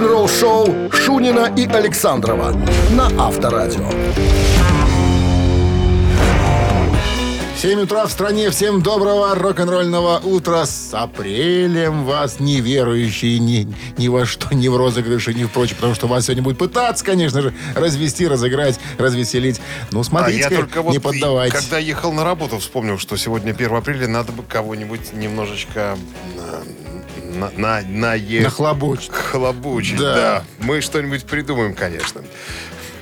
рок-н-ролл-шоу Шунина и Александрова на Авторадио. 7 утра в стране. Всем доброго рок-н-ролльного утра. С апрелем вас, неверующие ни, ни во что, ни в розыгрыши, ни в прочее. Потому что вас сегодня будет пытаться, конечно же, развести, разыграть, развеселить. Ну, смотрите, а я только вот не поддавайтесь. Когда ехал на работу, вспомнил, что сегодня 1 апреля, надо бы кого-нибудь немножечко э, на, на, на, е... Нахлобучить. Хлобучить, Да. да. Мы что-нибудь придумаем, конечно.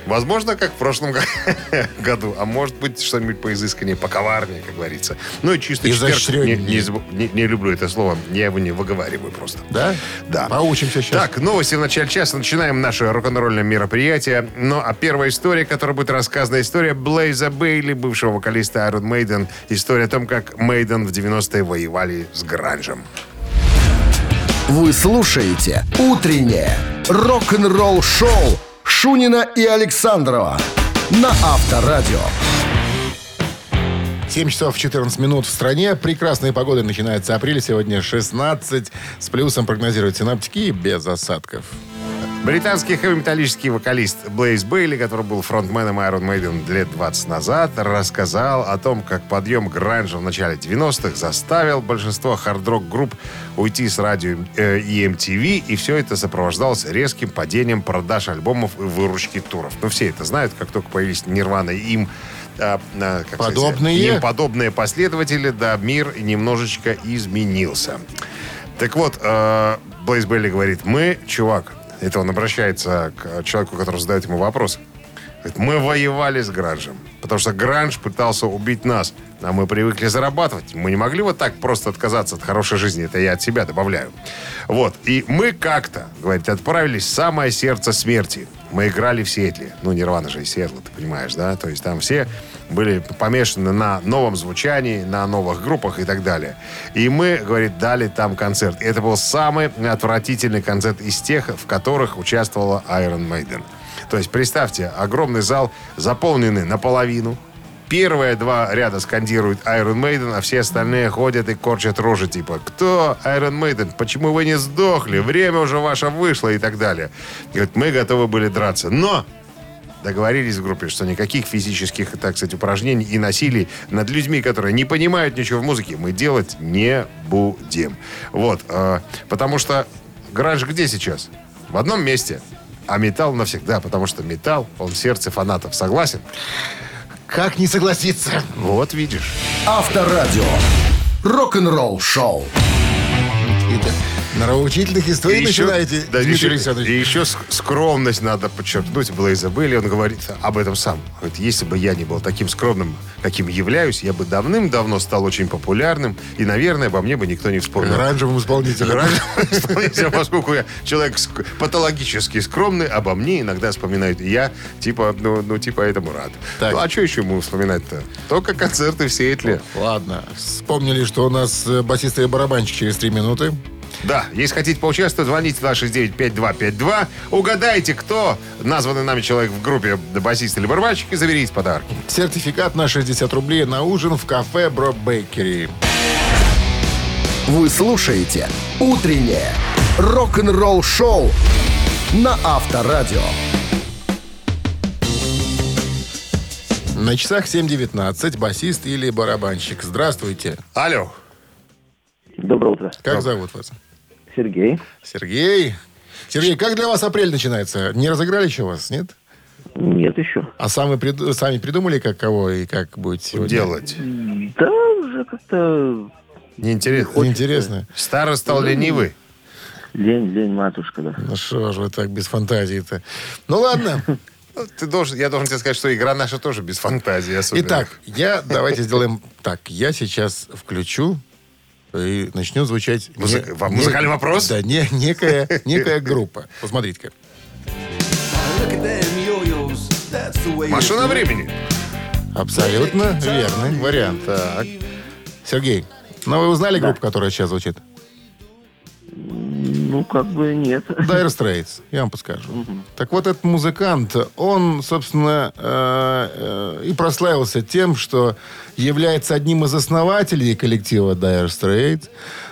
Возможно, как в прошлом го- году, а может быть, что-нибудь поизысканнее, поковарнее, как говорится. Ну и чисто четверг. Не, не- не люблю это слово, я его не выговариваю просто. Да? Да. Поучимся сейчас. Так, новости в начале часа. Начинаем наше рок-н-ролльное мероприятие. Ну, а первая история, которая будет рассказана, история Блейза Бейли, бывшего вокалиста Iron Maiden. История о том, как Мейден в 90-е воевали с гранжем. Вы слушаете «Утреннее рок-н-ролл-шоу» Шунина и Александрова на Авторадио. 7 часов 14 минут в стране. Прекрасная погода. Начинается апрель. Сегодня 16. С плюсом прогнозируют синаптики без осадков. Британский хэви-металлический вокалист Блейз Бейли, который был фронтменом Iron Maiden лет 20 назад, рассказал о том, как подъем гранжа в начале 90-х заставил большинство хард-рок групп уйти с радио э, и MTV, и все это сопровождалось резким падением продаж альбомов и выручки туров. Ну, все это знают, как только появились Нирвана и им а, а, как сказать, Подобные? им подобные последователи, да, мир немножечко изменился. Так вот, э, Блейз Белли говорит, мы, чувак, это он обращается к человеку, который задает ему вопрос. Говорит, мы воевали с гранжем, потому что гранж пытался убить нас, а мы привыкли зарабатывать. Мы не могли вот так просто отказаться от хорошей жизни, это я от себя добавляю. Вот, и мы как-то, говорит, отправились в самое сердце смерти. Мы играли в Сиэтле. Ну, Нирвана же из Сиэтла, ты понимаешь, да? То есть там все были помешаны на новом звучании, на новых группах и так далее. И мы, говорит, дали там концерт. И это был самый отвратительный концерт из тех, в которых участвовала Iron Maiden. То есть, представьте, огромный зал, заполненный наполовину. Первые два ряда скандируют Iron Maiden, а все остальные ходят и корчат рожи, типа, кто Iron Maiden? Почему вы не сдохли? Время уже ваше вышло и так далее. Говорит, мы готовы были драться. Но договорились в группе, что никаких физических, так сказать, упражнений и насилий над людьми, которые не понимают ничего в музыке, мы делать не будем. Вот. э, потому что гранж где сейчас? В одном месте. А металл навсегда, потому что металл, он в сердце фанатов. Согласен? Как не согласиться? Вот видишь. Авторадио. Рок-н-ролл-шоу. Какие-то Нравоучительных историй И еще- начинаете, да, Дмитрий еще, Александрович. и еще ск- скромность надо подчеркнуть. Блейза Белли, он говорит об этом сам. Говорит, если бы я не был таким скромным, каким являюсь, я бы давным-давно стал очень популярным, и, наверное, обо мне бы никто не вспомнил. Оранжевым исполнителем. Раньше исполнителя, поскольку я человек ск- патологически скромный, обо мне иногда вспоминают. И я, типа, ну, ну типа, этому рад. Так. Ну, а что еще ему вспоминать-то? Только концерты в Сиэтле. Ладно. Вспомнили, что у нас э, басист и барабанщик через три минуты. Да, если хотите поучаствовать, звоните 269-5252. Угадайте, кто названный нами человек в группе басист или барабанщик и заберите подарки. Сертификат на 60 рублей на ужин в кафе Бро Бейкери. Вы слушаете «Утреннее рок-н-ролл-шоу» на Авторадио. На часах 7.19 басист или барабанщик. Здравствуйте. Алло. Доброе утро. Как зовут вас? Сергей. Сергей. Сергей, как для вас апрель начинается? Не разыграли еще вас, нет? Нет еще. А сами, прид- сами придумали, как кого и как будет сегодня? Делать. Да, уже как-то Неинтересно. Интересно. Старый стал ленивый. лень, лень, матушка, да. Ну что ж вы так без фантазии-то? Ну ладно. Ну, Ты должен, я должен тебе сказать, что игра наша тоже без фантазии особенно. Итак, я давайте сделаем так. Я сейчас включу и начнет звучать... Музык- не- музыкальный вопрос? Да, не, некая, некая группа. Посмотрите-ка. Машина времени. Абсолютно верный вариант. Так. Сергей, ну вы узнали группу, которая сейчас звучит? Ну, как бы нет. Dire Straits, я вам подскажу. Так вот, этот музыкант, он, собственно, э, э, и прославился тем, что является одним из основателей коллектива Dire Straits.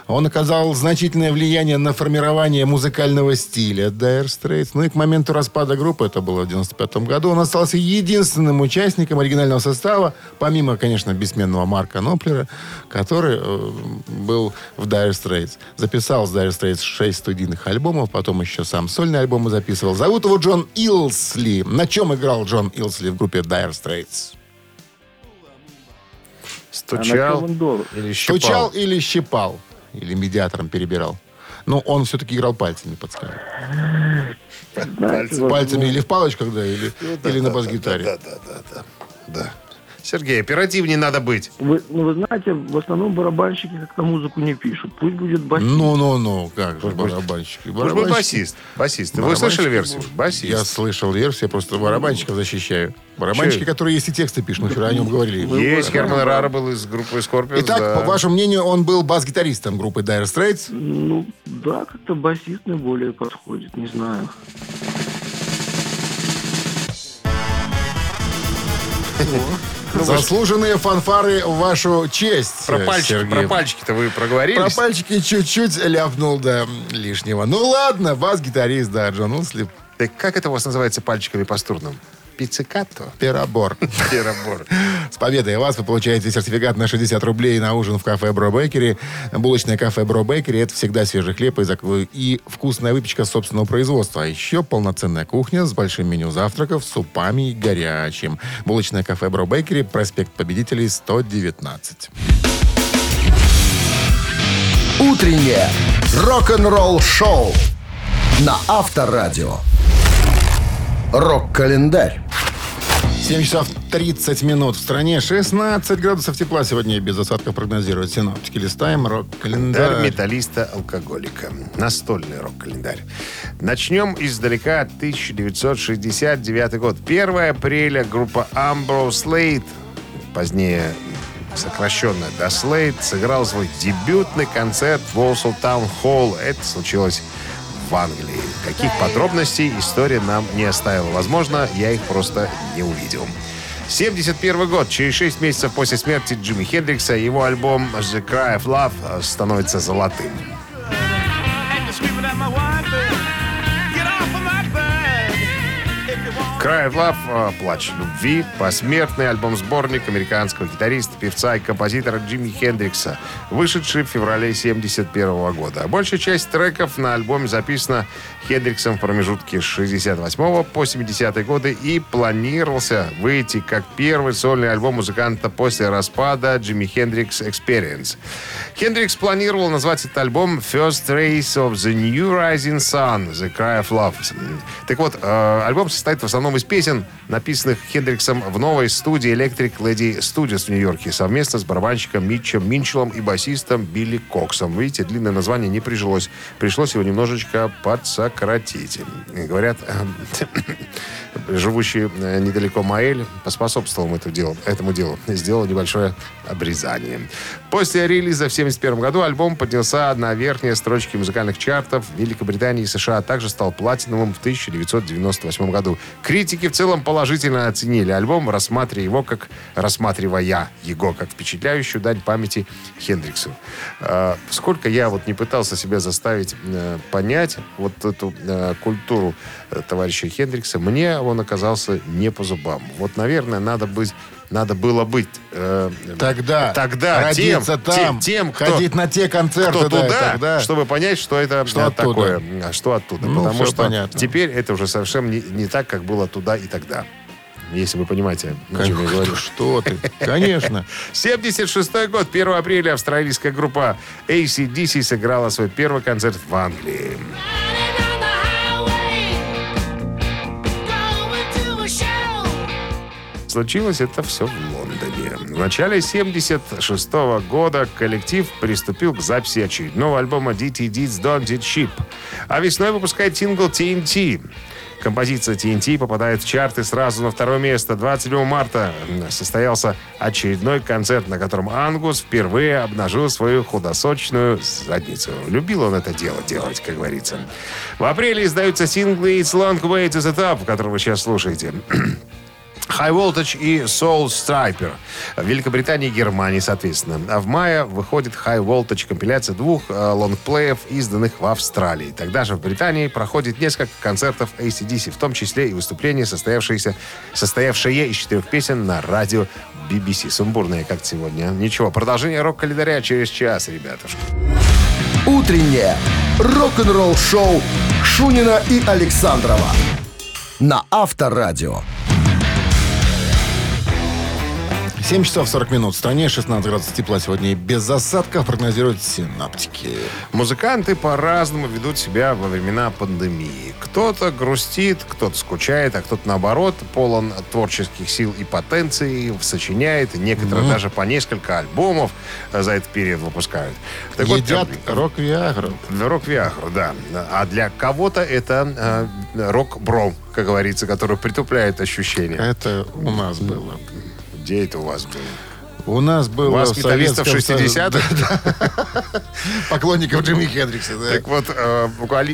Он оказал значительное влияние на формирование музыкального стиля Dire Straits. Ну и к моменту распада группы, это было в 95 году, он остался единственным участником оригинального состава, помимо, конечно, бессменного МаркаНоплера, который э, был в Dire Straits. Записал с Dire Straits 6 студийных альбомов, потом еще сам сольные альбомы записывал. Зовут его Джон Илсли. На чем играл Джон Илсли в группе Dire Straits? А Стучал должен? или щипал? Стучал или щипал? Или медиатором перебирал? Ну, он все-таки играл пальцами, вот, Пальцами ну, или в палочках, да, или, или на бас-гитаре. Да, да, да, да. Сергей, оперативнее надо быть. Вы, ну, вы знаете, в основном барабанщики как-то музыку не пишут. Пусть будет басист. Ну-ну-ну, как же барабанщики. Может быть, Барабанщики- басист. Басист. Вы слышали версию? Басист. Я слышал версию, я просто барабанщиков защищаю. Барабанщики, Че? которые есть и тексты пишут, мы вчера о нем говорили. Есть, Герман Рара был из группы Scorpions. Итак, да. по вашему мнению, он был бас-гитаристом группы Dire Straits. Ну, да, как-то басист наиболее подходит, не знаю. Заслуженные фанфары в вашу честь, Про, пальчики, Сергей. про пальчики-то вы проговорились? Про пальчики чуть-чуть ляпнул, да, лишнего. Ну ладно, бас-гитарист, да, Джон Усли, Так как это у вас называется пальчиками по струнам? Пиццикатто? перебор. Перебор. С победой вас вы получаете сертификат на 60 рублей на ужин в кафе Бро Бейкери. Булочное кафе Бро Бейкери – это всегда свежий хлеб и, зак- и вкусная выпечка собственного производства. А еще полноценная кухня с большим меню завтраков, супами и горячим. Булочное кафе Бро Бейкери, проспект Победителей, 119. Утреннее рок-н-ролл-шоу на Авторадио. Рок-календарь. 7 часов 30 минут в стране, 16 градусов тепла сегодня без осадков прогнозируют синоптики. Листаем Календарь рок-календарь. металлиста-алкоголика. Настольный рок-календарь. Начнем издалека. 1969 год. 1 апреля группа Ambrose Slade, позднее сокращенно до Slade, сыграл свой дебютный концерт в Walsall Town Hall. Это случилось в Англии. Каких подробностей история нам не оставила. Возможно, я их просто не увидел. 71 год. Через 6 месяцев после смерти Джимми Хендрикса его альбом «The Cry of Love» становится золотым. Cry of Love э, «Плач любви» — посмертный альбом-сборник американского гитариста, певца и композитора Джимми Хендрикса, вышедший в феврале 71 года. Большая часть треков на альбоме записана Хендриксом в промежутке с 68 по 70 годы и планировался выйти как первый сольный альбом музыканта после распада Джимми Хендрикс Experience. Хендрикс планировал назвать этот альбом First Race of the New Rising Sun, The Cry of Love. Так вот, э, альбом состоит в основном из песен, написанных Хендриксом в новой студии Electric Lady Studios в Нью-Йорке совместно с барабанщиком Митчем Минчелом и басистом Билли Коксом. Видите, длинное название не прижилось. Пришлось его немножечко подсократить. Говорят, живущий э, недалеко Маэль поспособствовал этому делу, этому делу. Сделал небольшое обрезание. После релиза в 1971 году альбом поднялся на верхние строчки музыкальных чартов Великобритании и США, а также стал платиновым в 1998 году. Критики в целом положительно оценили альбом, рассматривая его как рассматривая его как впечатляющую дань памяти Хендриксу. Э, Сколько я вот не пытался себя заставить э, понять вот эту э, культуру э, товарища Хендрикса, мне он оказался не по зубам. Вот, наверное, надо быть надо было быть э, Тогда, тогда тем, там, тем, тем, кто, ходить на те концерты, кто да, туда, тогда. чтобы понять, что это Что э, оттуда. такое, а что оттуда. Ну, Потому что понятно. теперь это уже совершенно не, не так, как было туда и тогда. Если вы понимаете, о чем я говорю. Что ты? Конечно. 76 год, 1 апреля, австралийская группа ACDC сыграла свой первый концерт в Англии. Случилось это все в Лондоне. В начале 76 года коллектив приступил к записи очередного альбома DT Deeds Don't It Cheap, а весной выпускает сингл TNT. Композиция TNT попадает в чарты сразу на второе место. 27 марта состоялся очередной концерт, на котором Ангус впервые обнажил свою худосочную задницу. Любил он это дело делать, как говорится. В апреле издаются синглы «It's Long Way to the Top», который вы сейчас слушаете. High Voltage и Soul Striper. В Великобритании и Германии, соответственно. А в мае выходит High Voltage компиляция двух э, лонгплеев, изданных в Австралии. Тогда же в Британии проходит несколько концертов ACDC, в том числе и выступления, состоявшиеся, состоявшие из четырех песен на радио BBC. Сумбурные, как сегодня. Ничего, продолжение рок-календаря через час, ребятушки. Утреннее рок-н-ролл-шоу Шунина и Александрова на Авторадио. 7 часов 40 минут. В стране 16 градусов тепла сегодня и без осадков прогнозируют синаптики. Музыканты по-разному ведут себя во времена пандемии. Кто-то грустит, кто-то скучает, а кто-то, наоборот, полон творческих сил и потенций, сочиняет. Некоторые даже по несколько альбомов за этот период выпускают. Так вот, Едят рок-виагру. Рок-виагру, да. А для кого-то это э, рок-бро, как говорится, который притупляет ощущения. Это у нас было. Где это у вас было? У нас было У вас металлистов Советском 60-х? Поклонников Джимми Хендрикса. да. Так вот, э,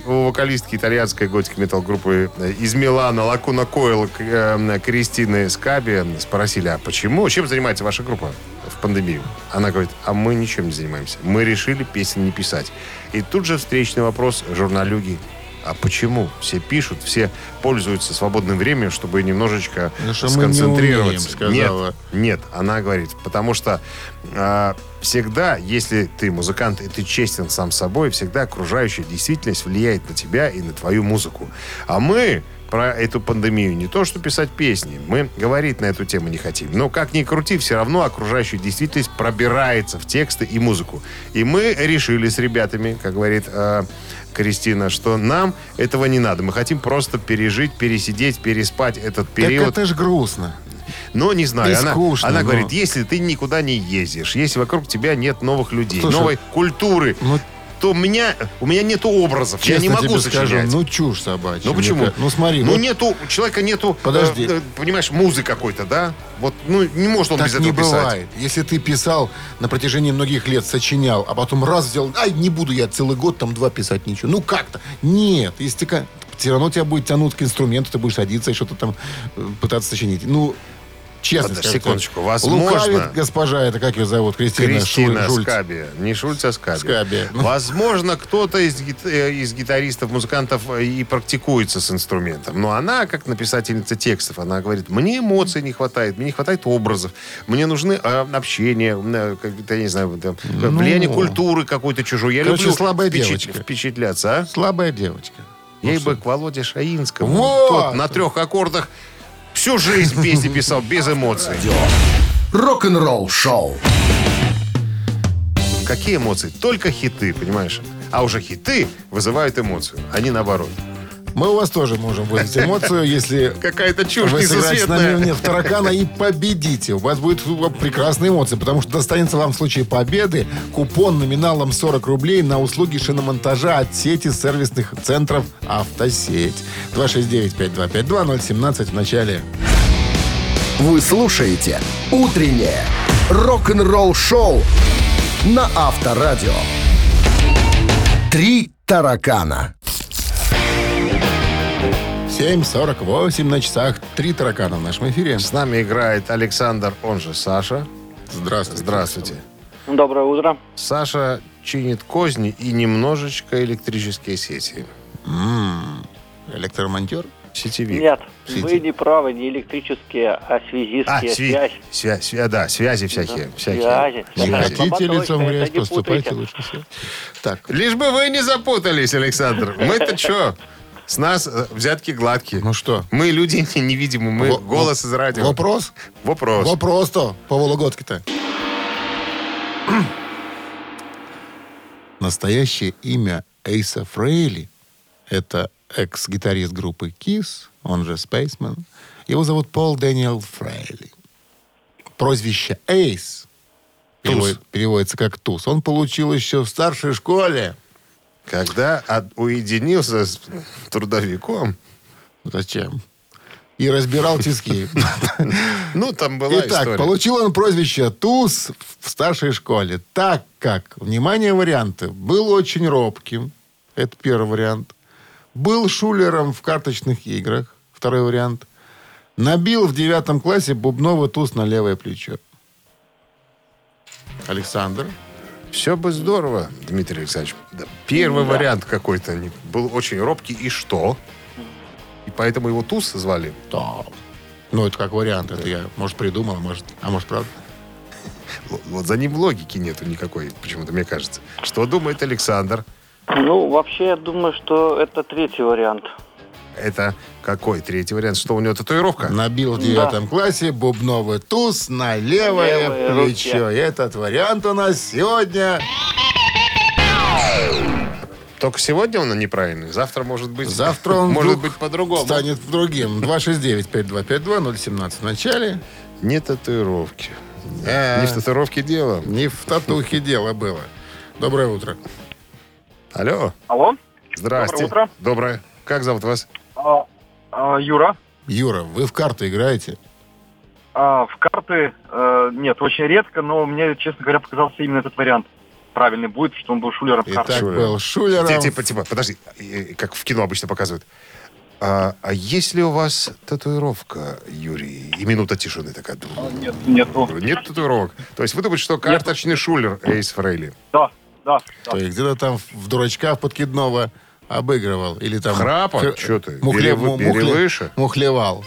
у вокалистки итальянской готик метал группы э, из Милана Лакуна Койл э, Кристины Скаби спросили, а почему, чем занимается ваша группа в пандемию? Она говорит, а мы ничем не занимаемся. Мы решили песен не писать. И тут же встречный вопрос журналюги. А почему? Все пишут, все пользуются свободным временем, чтобы немножечко Ну, что мы не сконцентрироваться. умеем, сказала. Нет, нет, она говорит, потому что а, всегда, если ты музыкант и ты честен сам собой, всегда окружающая действительность влияет на тебя и на твою музыку. А мы про эту пандемию не то, что писать песни, мы говорить на эту тему не хотим. Но как ни крути, все равно окружающая действительность пробирается в тексты и музыку. И мы решили с ребятами, как говорит э, Кристина, что нам этого не надо. Мы хотим просто пережить, пересидеть, переспать этот Так период. это ж грустно. Но не знаю, И она, скучно, она но- говорит, если ты никуда не ездишь, если вокруг тебя нет новых людей, Слушай, новой культуры, ну, то у меня, у меня нету образов, я Честно не могу тебе сочинять. скажу, ну чушь собачья. Ну мне почему? кажется. Ну смотри, ну вот нету, у человека нету, Подожди. э, э, понимаешь, музы какой-то, да? Вот, ну не может он так без этого не писать. бывает. Если ты писал на протяжении многих лет, сочинял, а потом раз взял, ай, не буду я целый год там два писать ничего. Ну как-то. Нет, если ты, все равно тебя будет тянуть к инструменту, ты будешь садиться и что-то там э, пытаться сочинить. Ну, честно скажу, секундочку, возможно- Лукавит госпожа, это как ее зовут? Кристина, Кристина Шуль-. Скаби. Не Шульц, а Скаби. Скаби. Ну. Возможно, кто-то из, э, из гитаристов, музыкантов э, и практикуется с инструментом. Но она, как написательница текстов, она говорит, мне эмоций не хватает, мне не хватает образов, мне нужны э, общение, э, я не знаю, вот, э, влияние культуры какой-то чужой. Я Ну. Короче, люблю слабая впечат- девочка. впечатляться, а? Слабая девочка. Ей бы к Володе Шаинскому. Вот! Тот на трех аккордах всю жизнь песни писал без эмоций. Рок-н-ролл шоу. Какие эмоции? Только хиты, понимаешь? А уже хиты вызывают эмоцию, а не наоборот. Мы у вас тоже можем вызвать эмоцию, если Какая-то чушь вы сыграете с нами в таракана и победите. У вас будет прекрасные эмоции, потому что достанется вам в случае победы купон номиналом 40 рублей на услуги шиномонтажа от сети сервисных центров «Автосеть». 269-5252-017 в начале. Вы слушаете «Утреннее рок-н-ролл шоу» на Авторадио. Три таракана. 7.48 на часах. Три таракана в нашем эфире. С нами играет Александр, он же Саша. Здравствуйте. Здравствуйте. Доброе утро. Саша чинит козни и немножечко электрические сети. М, Электромонтер? Сетевик. Нет, Сети. вы не правы, не электрические, а связистские, А, сви- связь. связь, свя- да, связи всякие. всякие. Связи. Не хотите лицом точно, грязь, поступайте лучше. Так, Лишь бы вы не запутались, Александр. Мы-то что? С нас э, взятки гладкие. ну что? Мы люди невидимые, мы Во- голос из радио. Вопрос? Вопрос. Вопрос-то по Вологодке-то. Настоящее имя Эйса Фрейли – это экс-гитарист группы Kiss, он же Spaceman. Его зовут Пол Дэниел Фрейли. Прозвище Эйс перевод- переводится как Туз. Он получил еще в старшей школе. Когда от- уединился с трудовиком, Зачем? И разбирал тиски. ну, там была Итак, история. получил он прозвище Туз в старшей школе, так как, внимание, варианты, был очень робким, это первый вариант, был шулером в карточных играх, второй вариант, Набил в девятом классе бубновый туз на левое плечо. Александр. Все бы здорово, Дмитрий Александрович. Да, Первый вариант какой-то был очень робкий. И что? И поэтому его Туз звали? Да. Ну, это как вариант. Это я, может, придумал, а может, а может, правда? Вот- Вот за ним логики нету никакой, почему-то мне кажется. Что думает Александр? Ну, вообще, я думаю, что это третий вариант. Это какой третий вариант? Что у него татуировка? Набил в девятом классе бубновый туз на левое Левой плечо. руке. Этот вариант у нас сегодня... Только сегодня он неправильный. Завтра может быть... Завтра он может быть по-другому. станет другим. 269-5252-017 в начале. Не татуировки. Э, Не в татуировке дело. Не в татухе дело было. Доброе утро. Алло. Алло, Здрасте. Доброе утро. Доброе. Как зовут вас? А, а, Юра. Юра, вы в карты играете? А, в карты э, нет, очень редко, но мне, честно говоря, показался именно этот вариант. Правильный будет, что он был шулером в И так Шулером. был Шулером. Ти- Типа, типа, подожди, э, как в кино обычно показывают. А, а есть ли у вас татуировка, Юрий? И минута тишины такая. Нет, нету. Нет татуировок. То есть вы думаете, что карточный шулер Эйс Фрейли? Да, да. да. То есть где-то там в дурачка в подкидного обыгрывал. Или там... Храпа? Хр- Чё ты? Мухле- мухле-. Мухлевал.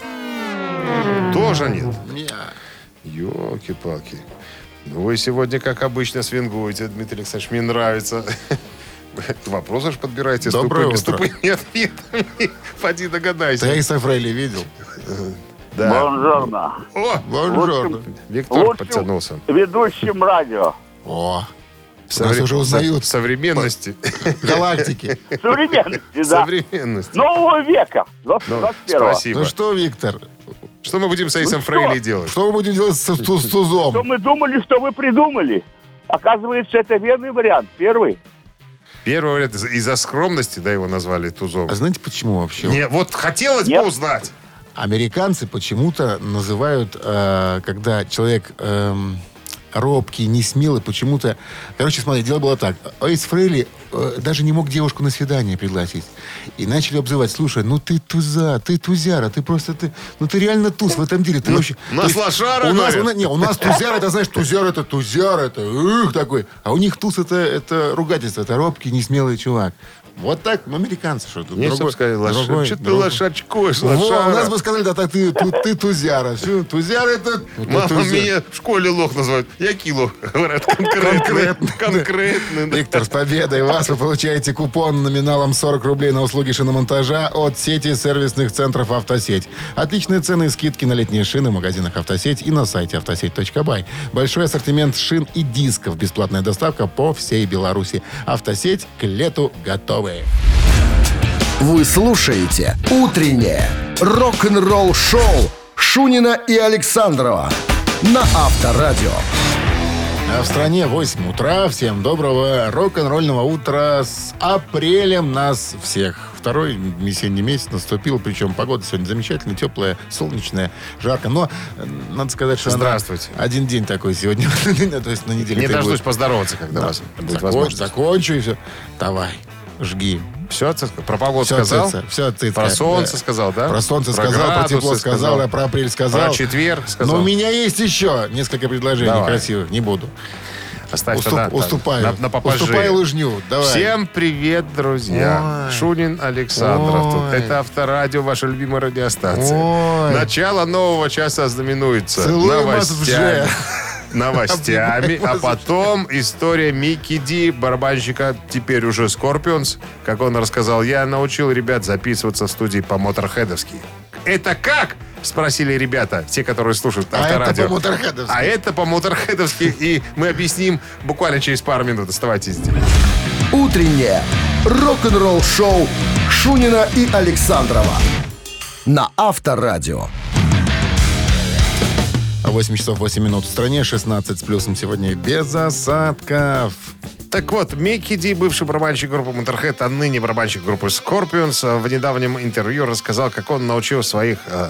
Тоже нет. Не. Елки-палки. Ну, вы сегодня, как обычно, свингуете, Дмитрий Александрович. Мне нравится. Вопросы же подбираете с тупыми, с тупыми ответами. Поди Ты догадайся. Эйса Фрейли видел? Да. Бонжорно. О, Бонжорно. Виктор Лучшим подтянулся. ведущим радио. О, Нас уже узнают. со- Современности. галактики. Современности, да. Современности. Нового века. Ну, 21 спасибо. Ну что, Виктор, Что мы будем с Эйсом Ну? Фрейли делать? что мы будем делать с, с- с Что тузом? мы думали, что вы придумали? Оказывается, это верный вариант. Первый. Первый вариант из- из-за скромности, да, его назвали Тузом. А знаете, почему вообще? Не, вот хотелось Нет. бы узнать. Американцы почему-то называют, э, когда человек эм, робкий, не смелый, почему-то... Короче, смотри, дело было так. Эйс Фрейли э, даже не мог девушку на свидание пригласить. И начали обзывать, слушай, ну ты туза, ты тузяра, ты просто, ты, ну ты реально туз в этом деле. Ты вообще... у нас есть лошара, У нас, у нас- не, у нас тузяр, это, знаешь, тузяр, это тузяр, это ух, такой. А у них туз, это, это ругательство, это робкий, несмелый чувак. Вот так, ну, американцы что-то. Мне чтобы сказали, лоша- другой- что ты другой. Во, у лошара? нас бы сказали, да, так ты, ты, ты тузяра. Всё, тузяра это... это Мама тузяр. меня в школе лох называют. Який лох? Говорят, конкретный. Конкретный. Конкретный. да. Виктор, с победой вас! Вы получаете купон номиналом 40 рублей на услуги шиномонтажа от сети сервисных центров «Автосеть». Отличные цены и скидки на летние шины в магазинах «Автосеть» и на сайте автосеть.бай. Большой ассортимент шин и дисков. Бесплатная доставка по всей Беларуси. «Автосеть» к лету готовы. Вы слушаете «Утреннее рок-н-ролл-шоу» Шунина и Александрова на Авторадио. А в стране 8 утра. Всем доброго рок-н-ролльного утра с апрелем нас всех. Второй весенний месяц наступил, причем погода сегодня замечательная, теплая, солнечная, жарко. Но э, надо сказать, что Здравствуйте. один день такой сегодня, то есть на неделе. Не дождусь будешь- поздороваться, когда у вас будет Закон- возможность. Закончу и все. Давай, жги. Все, про погоду Все, сказал? цица, все, цица. Про солнце Да. сказал, да? Про солнце сказал, про тепло сказал, а про апрель сказал. Про четверг сказал. Но у меня есть еще несколько предложений Давай. красивых, не буду. Оставь Уступ- тогда уступаю. На, на попозже. Уступаю лыжню. Давай. Всем привет, друзья. Ой. Шунин Александров. тут. Ой. Это Авторадио, ваша любимая радиостанция. Ой. Начало нового часа знаменуется Целуем новостями. Новостями, а потом история Микки Ди, барабанщика, теперь уже Скорпионс. Как он рассказал, я научил ребят записываться в студии по-моторхедовски. Это как? Спросили ребята, те, которые слушают А это авторадио. по-моторхедовски. А это по-моторхедовски. И мы объясним буквально через пару минут. Оставайтесь здесь. Утреннее рок-н-ролл-шоу Шунина и Александрова на Авторадио. 8 часов 8 минут в стране, 16 с плюсом сегодня без осадков. Так вот, Микки Ди, бывший барабанщик группы Motorhead, а ныне барабанщик группы Scorpions, в недавнем интервью рассказал, как он научил своих э,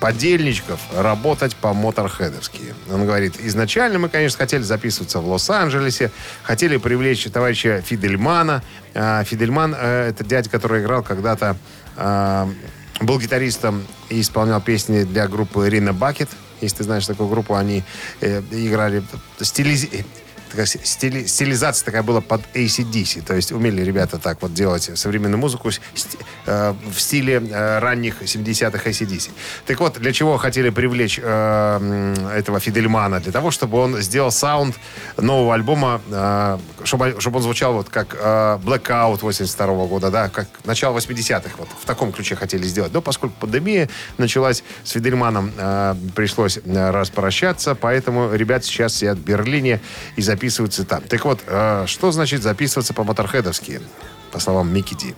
подельничков работать по-моторхедовски. Он говорит, изначально мы, конечно, хотели записываться в Лос-Анджелесе, хотели привлечь товарища Фидельмана. А, Фидельман э, это дядя, который играл когда-то э, был гитаристом и исполнял песни для группы Рина Бакет. Если ты знаешь такую группу, они э, играли стилизи такая стили- стилизация такая была под ACDC. То есть умели ребята так вот делать современную музыку с- ст- э, в стиле э, ранних 70-х ACDC. Так вот, для чего хотели привлечь э, этого Фидельмана? Для того, чтобы он сделал саунд нового альбома, э, чтобы, чтобы он звучал вот как э, Blackout 82 года, да, как начало 80-х. Вот в таком ключе хотели сделать. Но поскольку пандемия началась, с Фидельманом э, пришлось э, распрощаться, поэтому ребят сейчас сидят в Берлине и записываются там. Так вот, э, что значит записываться по-моторхедовски, по словам Микки Ди?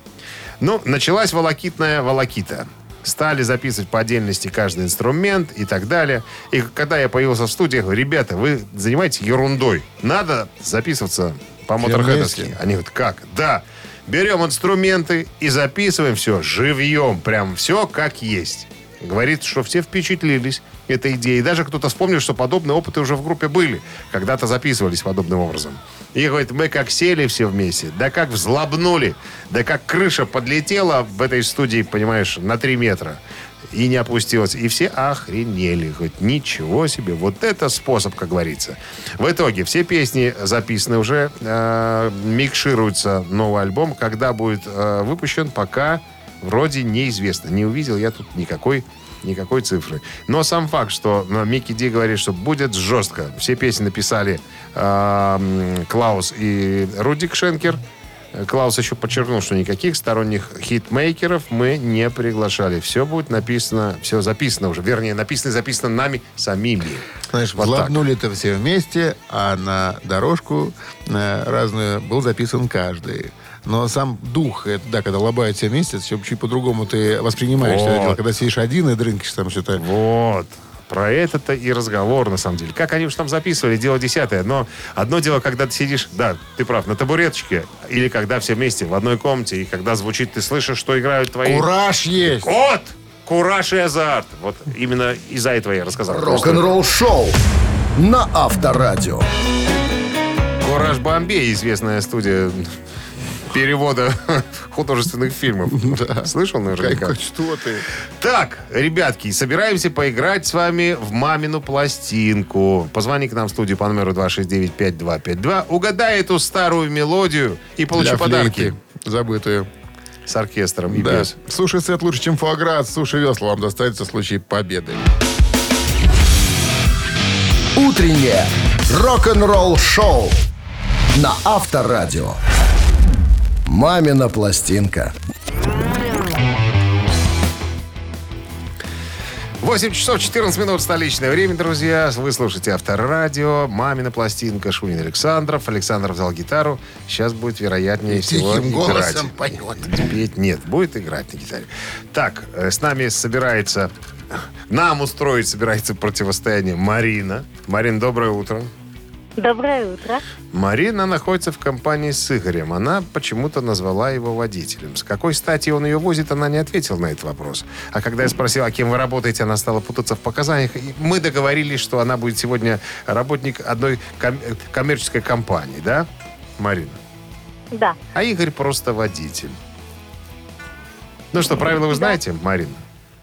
Ну, началась волокитная волокита. Стали записывать по отдельности каждый инструмент и так далее. И когда я появился в студии, я говорю, ребята, вы занимаетесь ерундой. Надо записываться по-моторхедовски. вместе. Они говорят, как? Да. Берем инструменты и записываем все живьем. Прям все как есть. Говорит, что все впечатлились этой идеей. Даже кто-то вспомнил, что подобные опыты уже в группе были. Когда-то записывались подобным образом. И говорит, мы как сели все вместе, да как взлобнули, да как крыша подлетела в этой студии, понимаешь, на 3 метра. И не опустилась. И все охренели. Хоть ничего себе. Вот это способ, как говорится. В итоге все песни записаны уже. э, микшируется новый альбом. Когда будет э, выпущен, пока вроде неизвестно. Не увидел я тут никакой никакой цифры. Но сам факт, что ну, Микки Ди говорит, что будет жестко. Все песни написали э, Клаус и Рудик Шенкер. Клаус еще подчеркнул, что никаких сторонних хитмейкеров мы не приглашали. Все будет написано, все записано уже. Вернее, написано и записано нами самими. Знаешь, Вот так. взлобнули это все вместе, а на дорожку э, разную был записан каждый. Но сам дух, это, да, когда лобают все вместе, это чуть, чуть по-другому ты воспринимаешь Вот. это дело. Когда сидишь один и дрынкишь там что-то. Вот. Про это-то и разговор, на самом деле. Как они уж там записывали, дело десятое. Но одно дело, когда ты сидишь, да, ты прав, на табуреточке, или когда все вместе в одной комнате, и когда звучит, ты слышишь, что играют твои... Кураж есть! Вот! Кураж и азарт. Вот именно из-за этого я рассказал. Рок-н-ролл шоу на Авторадио. Кураж Бомбей, известная студия перевода художественных фильмов. Слышал наверняка? Как, что ты? Так, ребятки, собираемся поиграть с вами в мамину пластинку. Позвони к нам в студию по номеру 269-5252. Угадай эту старую мелодию и получи Для подарки забытую. с оркестром и Да. без. Суши-сет лучше, чем фуагра. Суши-весла вам достанется в случае победы. Утреннее рок-н-ролл шоу на Авторадио. Мамина пластинка. 8 часов 14 минут столичное время, друзья. Вы слушаете Авторадио, мамина пластинка, Шунин Александров. Александр взял гитару. Сейчас будет, вероятнее И всего, тихим играть. голосом поет. Петь нет, будет играть на гитаре. Так, э, с нами собирается, нам устроить собирается противостояние Марина. Марин, доброе утро. Доброе утро. Марина находится в компании с Игорем. Она почему-то назвала его водителем. С какой стати он ее возит, она не ответила на этот вопрос. А когда я спросил, а кем вы работаете, она стала путаться в показаниях. И мы договорились, что она будет сегодня работник одной ком- э, коммерческой компании, да, Марина? Да, А Игорь просто водитель. Ну что, правила вы знаете, Марина?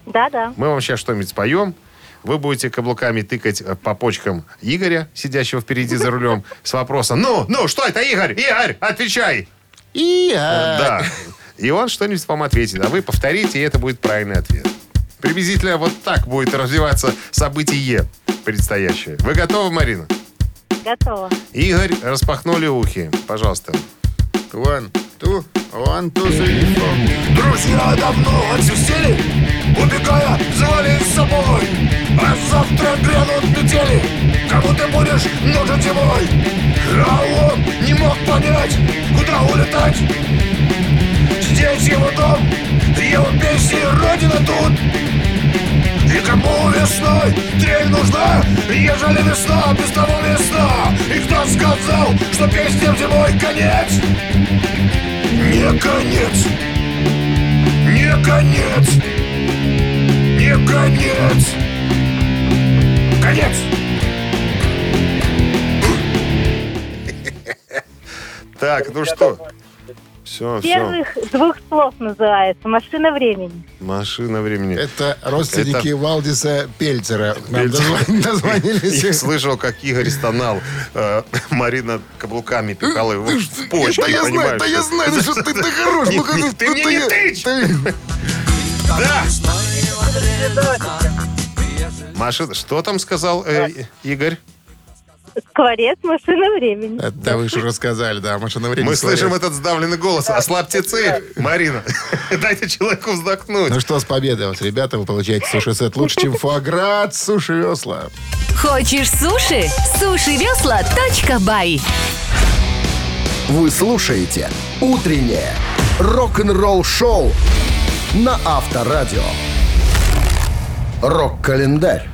да, да. Мы вам сейчас что-нибудь споем. Вы будете каблуками тыкать э, по почкам Игоря, сидящего впереди за рулем, с вопросом «Ну, ну, что это, Игорь? Игорь, отвечай!» И Да. И он что-нибудь вам ответит, а вы повторите, и это будет правильный ответ. Приблизительно вот так будет развиваться событие предстоящее. Вы готовы, Марина? Готово. Игорь, распахнули ухи. Пожалуйста. One, two, one, two, three, four. Друзья давно отсвистели, убегая, звали с собой. А завтра грянут метели, кому ты будешь нужен зимой. А он не мог понять, куда улетать. Здесь его дом, его песни, родина тут. И кому весной трель нужна, ежели весна без того весна? И кто сказал, что песням зимой конец? Не конец, не конец, не конец, конец. Так, ну что? Все, все. Первых двух слов называется «Машина времени». Машина времени. Это родственники Валдиса Пельцера. Нам дозвонились. Я слышал, как Игорь стонал. Э, Марина каблуками пихала его в почки, Да я знаю, да я знаю, ну что ты, ты хорош. Ну, ты ну, мне не тычь! ты- Да! Машина, что там сказал э, Игорь? Скворец «Машина времени». Да вы же рассказали, да, машина времени. Мы слышим Скворец. этот сдавленный голос. Ослабьте цепь, Марина. Дайте человеку вздохнуть. Ну что, с победой вас, ребята. Вы получаете суши-сет лучше, чем фуагра от Суши Весла. Хочешь суши? Сушивесла.бай Вы слушаете «Утреннее рок-н-ролл-шоу» на Авторадио. Рок-календарь.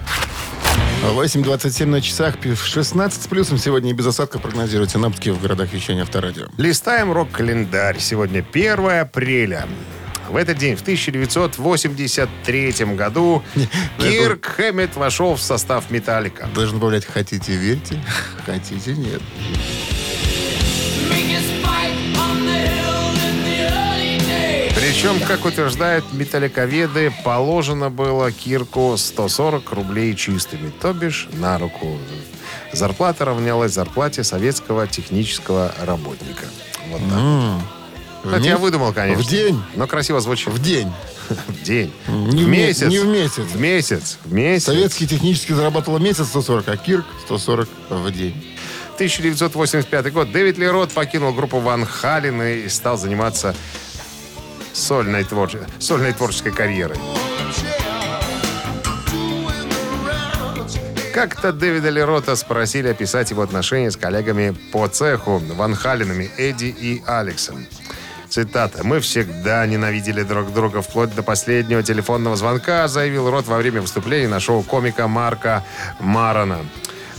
8.27 на часах, пи- 16 с плюсом сегодня и без осадков прогнозируют синаптики в городах вещания Авторадио. Листаем рок-календарь. Сегодня 1 апреля. В этот день, в 1983 году, Кирк Хэммет вошел в состав «Металлика». Должен добавлять «хотите, верьте, хотите, нет». Причем, как утверждают металликоведы, положено было Кирку 140 рублей чистыми, то бишь на руку. Зарплата равнялась зарплате советского технического работника. Вот так. Это я выдумал, конечно. В день. Но красиво звучит. В день. В день. Не в в ме- месяц. не в месяц. В месяц. В месяц. Советский технически зарабатывал месяц 140, а Кирк 140 в день. 1985 год. Дэвид Лерот покинул группу Ван Хален и стал заниматься сольной, творче- сольной творческой карьерой. Как-то Дэвида Лерота спросили описать его отношения с коллегами по цеху Ван Халенами Эдди и Алексом. Цитата. «Мы всегда ненавидели друг друга вплоть до последнего телефонного звонка», заявил Рот во время выступления на шоу комика Марка Марона.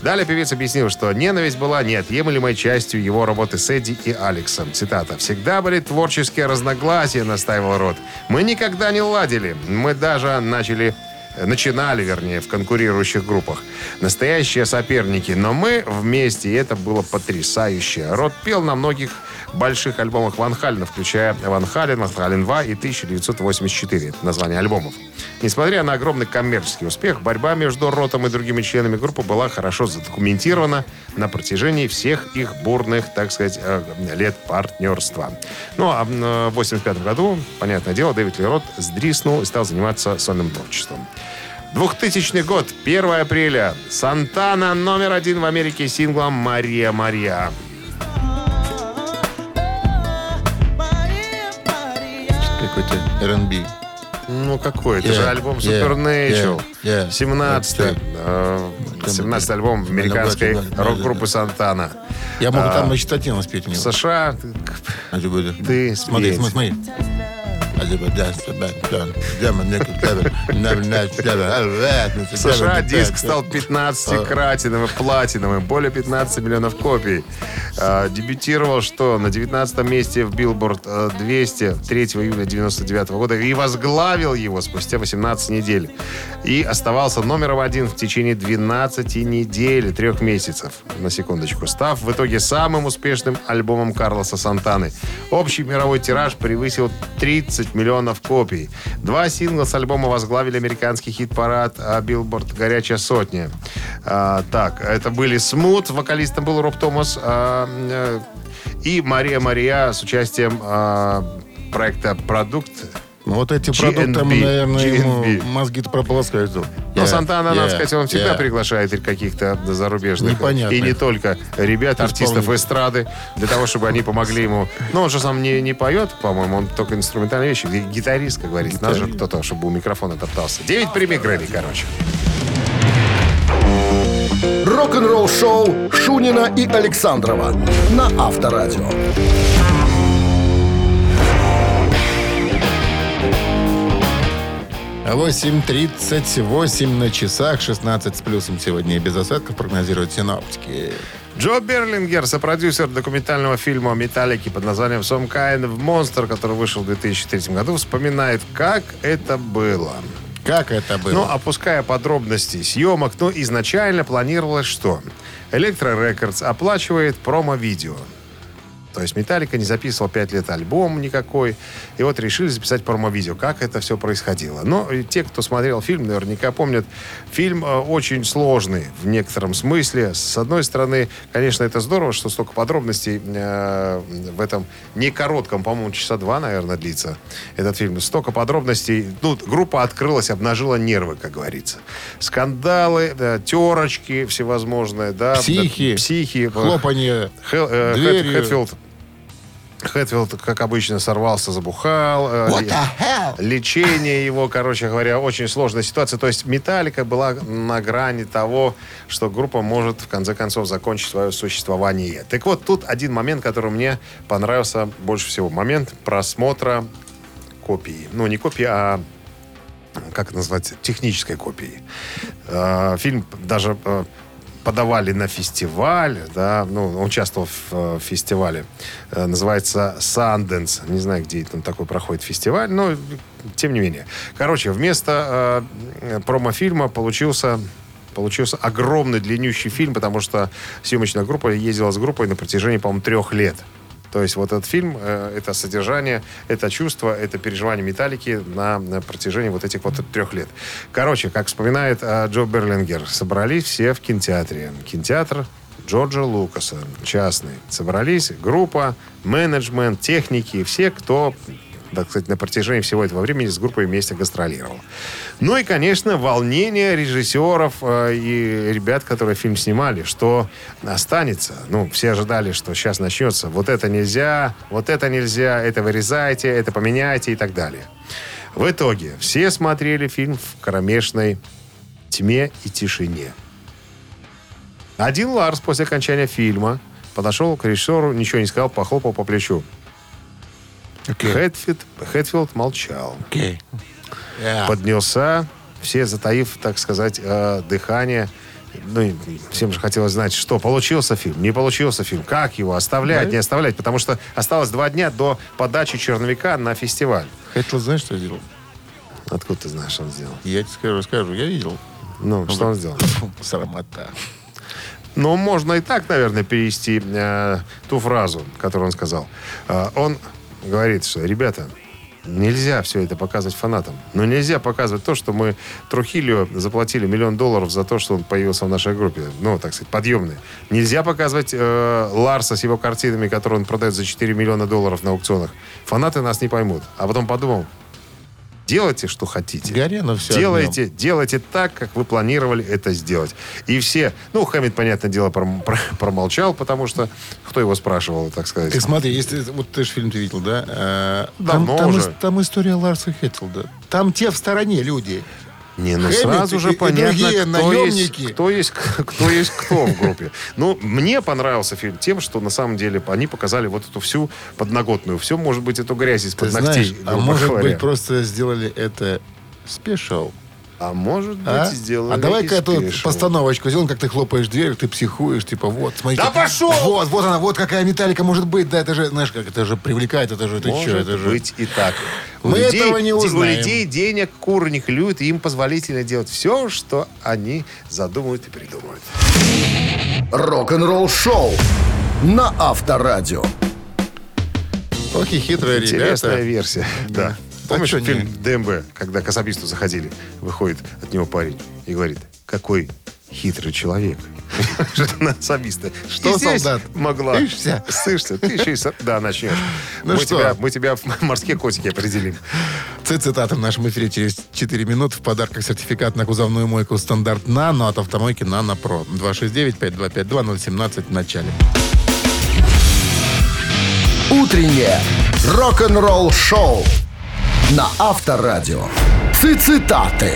Далее певец объяснил, что ненависть была неотъемлемой частью его работы с Эдди и Алексом. Цитата. «Всегда были творческие разногласия», настаивал Рот. «Мы никогда не ладили. Мы даже начали начинали, вернее, в конкурирующих группах. Настоящие соперники, но мы вместе, и это было потрясающе. Рот пел на многих больших альбомах Ван Халена, включая Ван Хален, Ван Хален 2 и 1984. Это название альбомов. Несмотря на огромный коммерческий успех, борьба между Ротом и другими членами группы была хорошо задокументирована на протяжении всех их бурных, так сказать, э, лет партнерства. Ну, а в 1985 году, понятное дело, Дэвид Ли Рот сдриснул и стал заниматься сольным творчеством. 2000 год, 1 апреля. Сантана номер один в Америке синглом «Мария, Мария». Какой-то R&B. Ну, какой? Это Yeah, же альбом Supernatural. yeah, yeah. 17 Yeah. э, 17 альбом американской рок-группы. Сантана. Я могу А, там на читательно спеть В. США ты Ты Смотри, смотри, смотри. США надо, диск да, стал 15-кратиновым, платиновым, более 15 миллионов копий. А, Дебютировал что? На 19 месте в э, 200 3 июля 99 года и возглавил его спустя 18 недель. И оставался номером один в течение 12 недель, трех месяцев, на секундочку, став в итоге самым успешным альбомом Карлоса Сантаны. Общий мировой тираж превысил 30 миллионов копий. Два сингла с альбома возглавили американский хит-парад а, Billboard «Горячая сотня». А, так, это были «Смут», вокалистом был Роб Томас, а, э, и «Мария Мария» с участием а, проекта «Продукт». Ну, вот эти GNB, продукты, наверное, ему GNB. мозги-то прополоскают. Но Yeah, Сантана, надо yeah, сказать, он всегда yeah. приглашает каких-то зарубежных. Непонятных. И не только ребят, артистов эстрады, для того, чтобы они помогли ему. Но он же сам не, не поет, по-моему, он только инструментальные вещи. Ги- Гитарист, как говорится. Надо же кто-то, чтобы у микрофона топтался. Девять премий Грэмми, короче. Рок-н-ролл-шоу Шунина и Александрова на Авторадио. 8.38 на часах, 16 с плюсом сегодня и без осадков прогнозируют синоптики. Джо Берлингер, сопродюсер документального фильма о «Металлике» под названием «Some Kind of Monster», который вышел в 2003 году, вспоминает, как это было. Как это было? Ну, опуская подробности съемок, но изначально планировалось, что Electro Records оплачивает промо-видео. То есть Металлика не записывал 5 лет альбом никакой. И вот решили записать промо-видео, как это все происходило. Но те, кто смотрел фильм, наверняка помнят, фильм э, очень сложный в некотором смысле. С одной стороны, конечно, это здорово, что столько подробностей э, в этом не коротком, по-моему, часа два, наверное, длится этот фильм. Столько подробностей. Ну, группа открылась, обнажила нервы, как говорится. Скандалы, да, терочки всевозможные, да. Психи, да, психи. Хлопанье Хел- э, дверью. Хэтфилд Хэтфилд, как обычно, сорвался, забухал. э, What the hell? Лечение его, короче говоря, очень сложная ситуация. То есть Металлика была на грани того, что группа может, в конце концов, закончить свое существование. Так вот, тут один момент, который мне понравился больше всего. Момент просмотра копии. Ну, не копии, а как это назвать, технической копии. Э, Фильм даже э, подавали на фестиваль, да, ну, он участвовал в э, фестивале, Э, называется Sundance, не знаю, где там такой проходит фестиваль, но тем не менее. Короче, вместо э, промо-фильма получился Получился огромный длиннющий фильм, потому что съемочная группа ездила с группой на протяжении, по-моему, трех лет. То есть вот этот фильм, э, это содержание, это чувство, это переживание металлики на, на протяжении вот этих вот трех лет. Короче, как вспоминает э, Джо Берлингер, собрались все в кинотеатре. Кинотеатр Джорджа Лукаса, частный. Собрались группа, менеджмент, техники, все, кто так сказать, на протяжении всего этого времени с группой вместе гастролировал. Ну и, конечно, волнение режиссеров э, и ребят, которые фильм снимали, что останется. Ну, все ожидали, что сейчас начнется. Вот это нельзя, вот это нельзя, это вырезайте, это поменяйте и так далее. В итоге все смотрели фильм в кромешной тьме и тишине. Один Ларс после окончания фильма подошел к режиссеру, ничего не сказал, похлопал по плечу. Хэтфилд, Хэтфилд молчал. Окей. Yeah. Поднялся, все затаив, так сказать, э, дыхание. Ну, всем же хотелось знать, что получился фильм, не получился фильм, как его оставлять, не оставлять, потому что осталось два дня до подачи черновика на фестиваль. Хэтфилд знаешь, что сделал? Откуда ты знаешь, что он сделал? Я тебе скажу, скажу, я видел. Ну, что он сделал? Срамота. Ну, можно и так, наверное, перевести э, ту фразу, которую он сказал. Э, он говорит, что, ребята, нельзя все это показывать фанатам. Но нельзя показывать то, что мы Трухилио заплатили миллион долларов за то, что он появился в нашей группе. Ну, так сказать, подъемные. Нельзя показывать э, Ларса с его картинами, которые он продает за 4 миллиона долларов на аукционах. Фанаты нас не поймут. А потом подумал, делайте, что хотите. Горе, но все Делайте, делайте так, как вы планировали это сделать. И все, ну, Хамид, понятное дело, пром- про- промолчал, потому что кто его спрашивал, так сказать. Ты смотри, если вот ты же фильм ты видел, да? Э, Давно там, там, уже. там история Ларса Хэтфилда. Там те в стороне люди. Не, ну Хэммит сразу и- же и понятно, другие кто, наемники. есть, кто есть кто есть кто в группе. Ну, мне понравился фильм тем, что на самом деле они показали вот эту всю подноготную. Все, может быть, эту грязь из-под знаешь, ногтей. а грубо может говоря. быть, просто сделали это спешл. А может быть, А, сделали а давай-ка эту постановочку сделаем, как ты хлопаешь дверь, ты психуешь, типа, вот, смотрите. Да пошел! Вот, вот она, вот какая металлика может быть. Да, это же, знаешь, как это же привлекает, это же, ты Может что, это же... быть и так. У Мы людей- этого не У узнаем. людей денег кур не клюют, и им позволительно делать все, что они задумают и придумают. Рок-н-ролл шоу на Авторадио. Ох и хитрые Интересная ребята. версия. Да. Помнишь не? фильм ДМБ, когда к особисту заходили, выходит от него парень и говорит, какой хитрый человек. Что на особиста. Что, солдат? Могла. Слышишься? Слышишься? Ты еще и... Да, начнешь. Ну мы, что? Тебя, мы тебя в морские котики определим. Ц- Цитаты в нашем эфире через 4 минуты. В подарках сертификат на кузовную мойку стандарт «Нано» от автомойки «Нано Про». 269-5252-017 в начале. Утреннее рок-н-ролл шоу на Авторадио. Цитаты.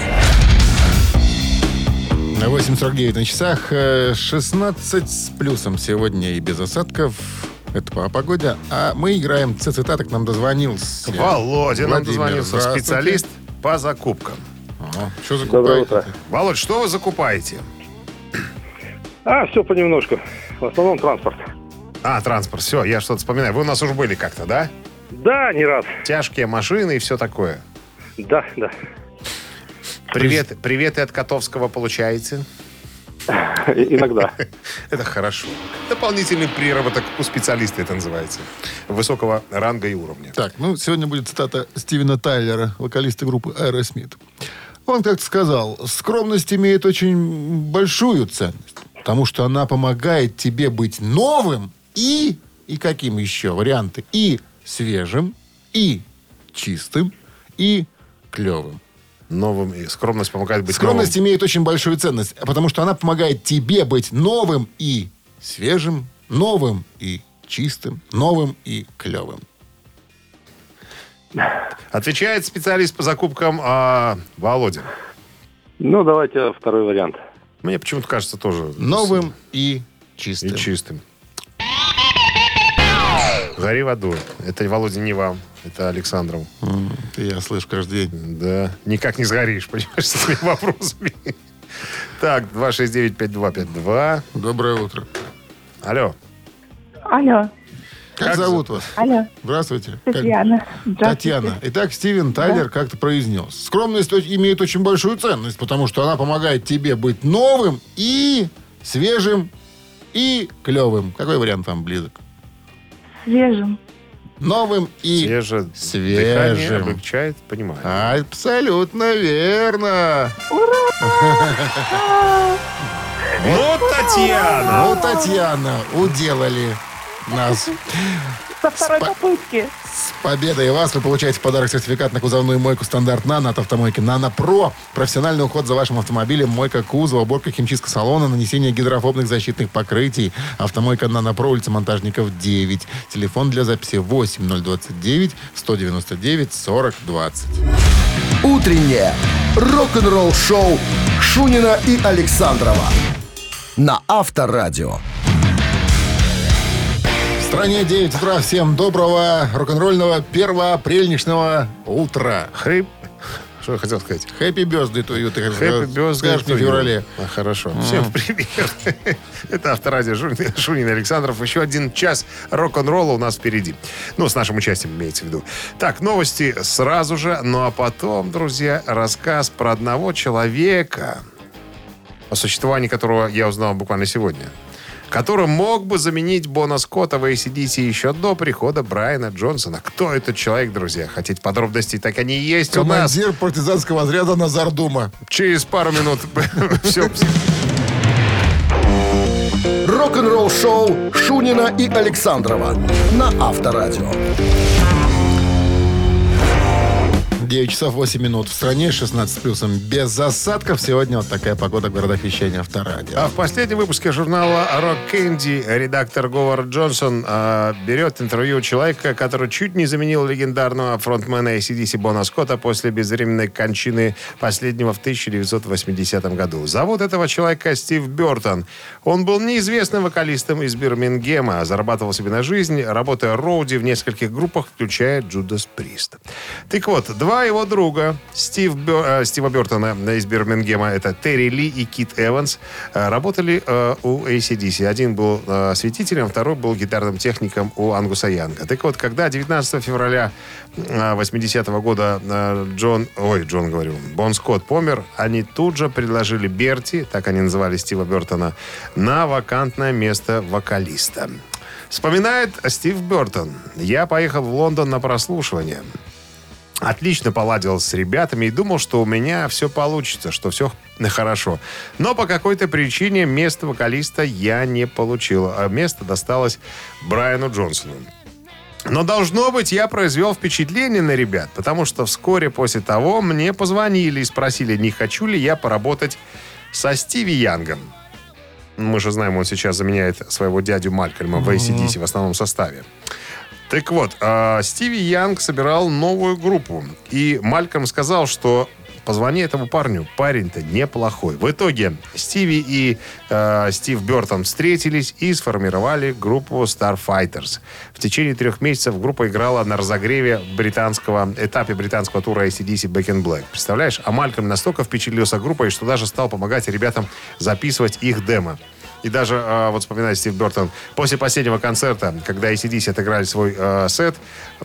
На 8.49 на часах. э, 16 с плюсом сегодня и без осадков. Это по погоде. А мы играем цитаты. К нам дозвонился. Володя нам Владимир, дозвонился. здравствуйте. Специалист по закупкам. Ага. Что Доброе закупаете? утро. Володь, что вы закупаете? А, все понемножку. В основном транспорт. А, транспорт. Все, я что-то вспоминаю. Вы у нас уже были как-то, да? Да, не раз. Тяжкие машины и все такое. Да, да. Привет, приветы от Котовского получаете? Иногда. Это хорошо. Дополнительный приработок у специалиста это называется. Высокого ранга и уровня. Так, ну, сегодня будет цитата Стивена Тайлера, вокалиста группы Aerosmith. Он как-то сказал, скромность имеет очень большую ценность, потому что она помогает тебе быть новым и... И каким еще? Варианты. И свежим, и чистым, и клевым. Новым и скромность помогает быть Скромность имеет очень большую ценность, потому что она помогает тебе быть новым и свежим, новым и чистым, новым и клевым. новым. Отвечает специалист по закупкам а, Володя. Ну, давайте второй вариант. Мне почему-то кажется тоже... Новым и И чистым. чистым. Гори в аду. Это, Володя, не вам. Это Александров. Я слышу каждый день. Да. Никак не сгоришь, понимаешь, с этими вопросами. Так, 269-5252. Доброе утро. Алло. Алло, Как, Как зовут вас? алло, Здравствуйте. Как- Татьяна. Здравствуйте. Татьяна. Итак, Стивен Тайлер как-то произнес. Скромность имеет очень большую ценность, потому что она помогает тебе быть новым и свежим и клевым. Какой вариант вам близок? Свежим. Новым и... Свеже. свежим. Дыхание облегчает, понимаю. Абсолютно верно. Ну, Татьяна! Ну, Татьяна, уделали нас. Со второй Спа- попытки. С победой вас вы получаете в подарок сертификат на кузовную мойку стандарт «Нано» от автомойки «Нано Про». Профессиональный уход за вашим автомобилем, мойка кузова, уборка химчистка салона, нанесение гидрофобных защитных покрытий. Автомойка «Нано Про», улица Монтажников, 9. Телефон для записи 8029 199 40 20. Утреннее рок-н-ролл-шоу Шунина и Александрова на Авторадио. Стране 9 утра. Всем доброго рок-н-ролльного первоапрельничного утра. Хрип. Что я хотел сказать? Хэппи бёзды to you, ты Хэппи скажешь скажешь мне в феврале. А, хорошо. Всем привет. Это Авторадио Шунин, Шунин Александров. Еще один час рок-н-ролла у нас впереди. Ну, с нашим участием имеется в виду. Так, новости сразу же. Ну, а потом, друзья, рассказ про одного человека, о существовании которого я узнал буквально сегодня который мог бы заменить Бона Скотта в ACDC еще до прихода Брайана Джонсона. Кто этот человек, друзья? Хотите подробностей? Так они и есть у нас. Командир партизанского отряда Назар Дума. Через пару минут все Рок-н-ролл-шоу Шунина и Александрова на Авторадио. 9 часов 8 минут. В стране 16 с плюсом. Без осадков. Сегодня вот такая погода в городах вещания Авторадио. А в последнем выпуске журнала «Рок Кэнди» редактор Говард Джонсон а, берет интервью у человека, который чуть не заменил легендарного фронтмена ACDC Бона Скотта после безвременной кончины последнего в 1980 году. Зовут этого человека Стив Бертон. Он был неизвестным вокалистом из Бирмингема, зарабатывал себе на жизнь, работая роуди в нескольких группах, включая Джудас Прист. Так вот, два его друга, Стив Бер- э, Стива Бертона из Бирмингема, это Терри Ли и Кит Эванс, э, работали э, у ACDC. Один был э, светителем, второй был гитарным техником у Ангуса Янга. Так вот, когда 19 февраля 80-го года э, Джон, ой, Джон говорю, Бон Скотт помер, они тут же предложили Берти, так они называли Стива Бертона, на вакантное место вокалиста. Вспоминает Стив Бертон. Я поехал в Лондон на прослушивание. Отлично поладил с ребятами и думал, что у меня все получится, что все хорошо. Но по какой-то причине место вокалиста я не получил, а место досталось Брайану Джонсону. Но, должно быть, я произвел впечатление на ребят, потому что вскоре после того мне позвонили и спросили, не хочу ли я поработать со Стиви Янгом. Мы же знаем, он сейчас заменяет своего дядю Малькольма в ACDC в основном составе. Так вот, э, Стиви Янг собирал новую группу. И Малькольм сказал, что позвони этому парню, парень-то неплохой. В итоге Стиви и э, Стив Бертон встретились и сформировали группу Starfighters. В течение трех месяцев группа играла на разогреве британского, этапе британского тура ACDC Back in Black. Представляешь? А Малькольм настолько впечатлился группой, что даже стал помогать ребятам записывать их демо. И даже, э, вот вспоминает Стив Бертон, после последнего концерта, когда ACDC отыграли свой э, сет,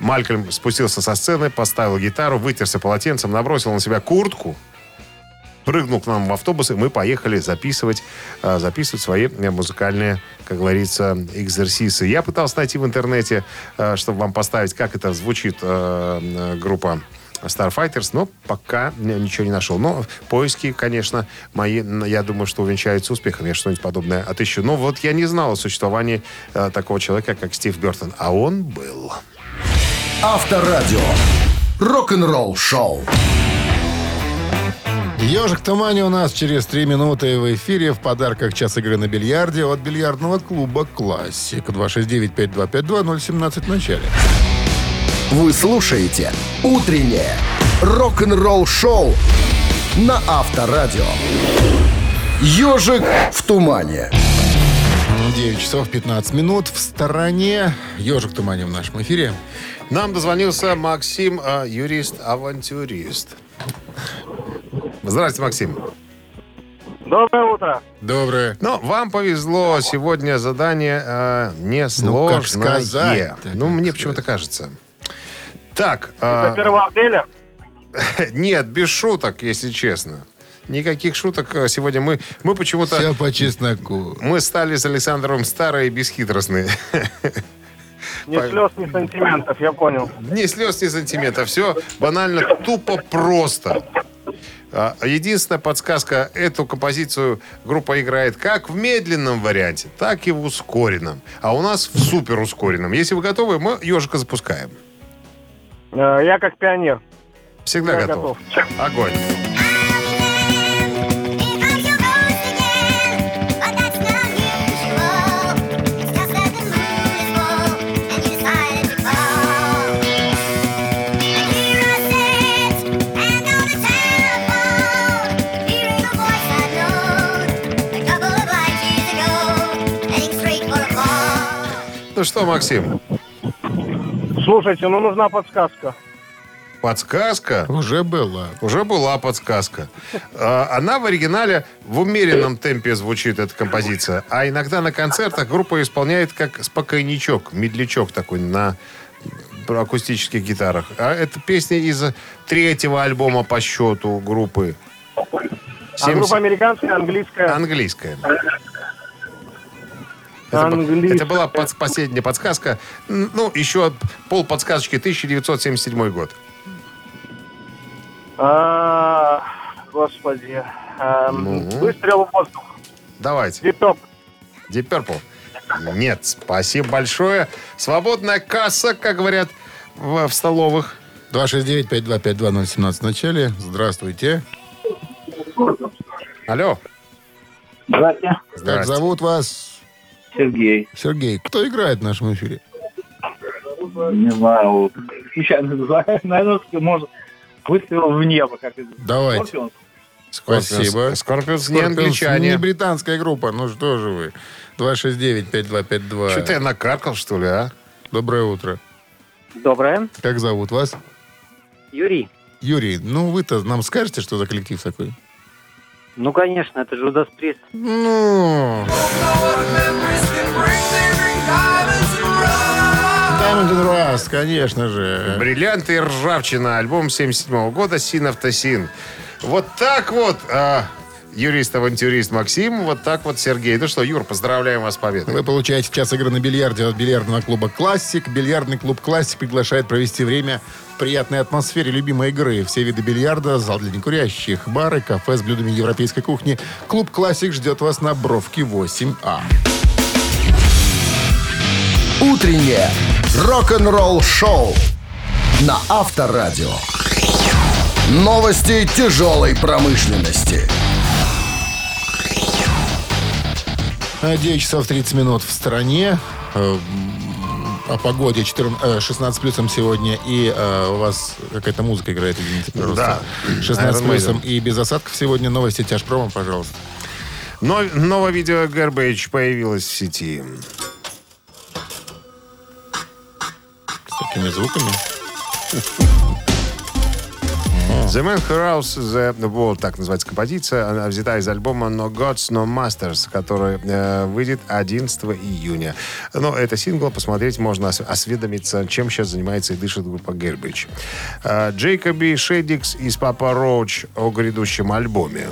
Малькольм спустился со сцены, поставил гитару, вытерся полотенцем, набросил на себя куртку прыгнул к нам в автобус, и мы поехали записывать, а, записывать свои э, музыкальные, как говорится, экзерсисы. Я пытался найти в интернете, чтобы вам поставить, как это звучит э, группа Starfighters, но пока ничего не нашел. Но поиски, конечно, мои, я думаю, что увенчаются успехом. Я что-нибудь подобное отыщу. Но вот я не знал о существовании э, такого человека, как Стив Бертон. А он был. Авторадио. Рок-н-ролл шоу. Ежик в тумане у нас через три минуты в эфире. В подарках час игры на бильярде от бильярдного клуба «Классик». 269-5252-017 в начале. Вы слушаете «Утреннее рок-н-ролл шоу» на Авторадио. Ежик в тумане. 9 часов 15 минут в стороне. Ежик в тумане в нашем эфире. Нам дозвонился Максим, э, юрист-авантюрист. Здравствуйте, Максим. Доброе утро. Доброе. Ну, вам повезло. Сегодня задание э, Ну, как несложное. ну, как мне сказать. почему-то кажется. Так, Это э, 1 апреля. нет, без шуток, если честно. Никаких шуток э, сегодня мы, мы почему-то... Все по чесноку. Мы стали с Александром старые и бесхитростные. Ни слез, ни сантиментов, я понял. Ни слез, ни сантиментов. Все банально, тупо просто. А, Единственная подсказка, эту композицию группа играет как в медленном варианте, так и в ускоренном. А у нас в супер ускоренном. Если вы готовы, мы ежика запускаем. Э, Я как пионер. Всегда Я готов. Огонь. Ну что, Максим, Слушайте, ну нужна подсказка. подсказка? Уже была. Уже была подсказка. А, Она в оригинале в умеренном темпе звучит, эта композиция. А иногда на концертах группа исполняет как спокойничок, медлячок такой на акустических гитарах. А это песня из третьего альбома по счету группы. А 70 группа американская, английская. Английская. Это, б- Английская. это была под- последняя подсказка. Ну, еще пол подсказочки 1977 год. А, Господи. Эм, Ну? Выстрел в воздух. Давайте. Дип-топ. Deep Purple? Нет, спасибо большое. Свободная касса, как говорят в, в столовых. 269-5252-017 в начале. Здравствуйте. Алло. Здравствуйте. Как зовут вас? Сергей. Сергей. Кто играет в нашем эфире? Не знаю, случайно называю. Наверное, может, выстрел в небо, как это. Давайте. Скорпионс. Спасибо. Скорпионс не англичане. Не британская группа. Ну что же вы. 269-5252. Что-то я накаркал, что ли, а? Доброе утро. Доброе. Как зовут вас? Юрий. Юрий, ну вы-то нам скажете, что за коллектив такой? Ну, конечно, это же Judas Priest. Ну... Diamond and Rust, конечно же. Бриллианты и ржавчина. Альбом 77 года «Син Автосин». Вот так вот, а, юрист-авантюрист Максим, вот так вот Сергей. Ну что, Юр, поздравляем вас с победой. Вы получаете час игры на бильярде от бильярдного клуба «Классик». Бильярдный клуб «Классик» приглашает провести время в приятной атмосфере любимой игры. Все виды бильярда, зал для некурящих, бары, кафе с блюдами европейской кухни. Клуб «Классик» ждет вас на Бровке 8А. Утреннее рок-н-ролл шоу на Авторадио. Новости тяжелой промышленности. 9 часов 30 минут в стране. Э, О погоде 14, э, 16 плюсом сегодня. И э, у вас какая-то музыка играет, извините, пожалуйста. Да. 16 Iron плюсом и без осадков сегодня. Новости тяжпрома, пожалуйста. Но, новое видео Garbage появилось в сети. С такими звуками. The Man Who Roused the World, так называется композиция. Она взята из альбома No Gods, No Masters, который э, выйдет 11 июня. Но это сингл, посмотреть можно, ос- осведомиться, чем сейчас занимается и дышит группа Гербридж. Э, Джейкоби Шедикс из Папа Роуч о грядущем альбоме.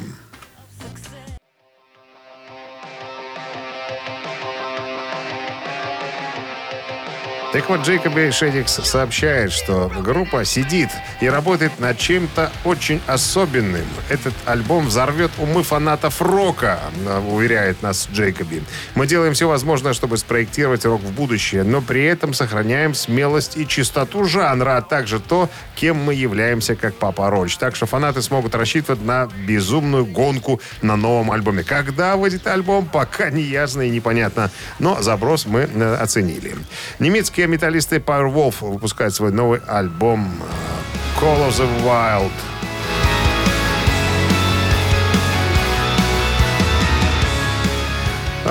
Так вот, Джейкоби Шедикс сообщает, что группа сидит и работает над чем-то очень особенным. Этот альбом взорвет умы фанатов рока, уверяет нас Джейкоби. Мы делаем все возможное, чтобы спроектировать рок в будущее, но при этом сохраняем смелость и чистоту жанра, а также то, кем мы являемся как Папа Роч. Так что фанаты смогут рассчитывать на безумную гонку на новом альбоме. Когда выйдет альбом, пока не ясно и непонятно. Но заброс мы э, оценили. Немецкие металлисты Powerwolf выпускают свой новый альбом Call of the Wild.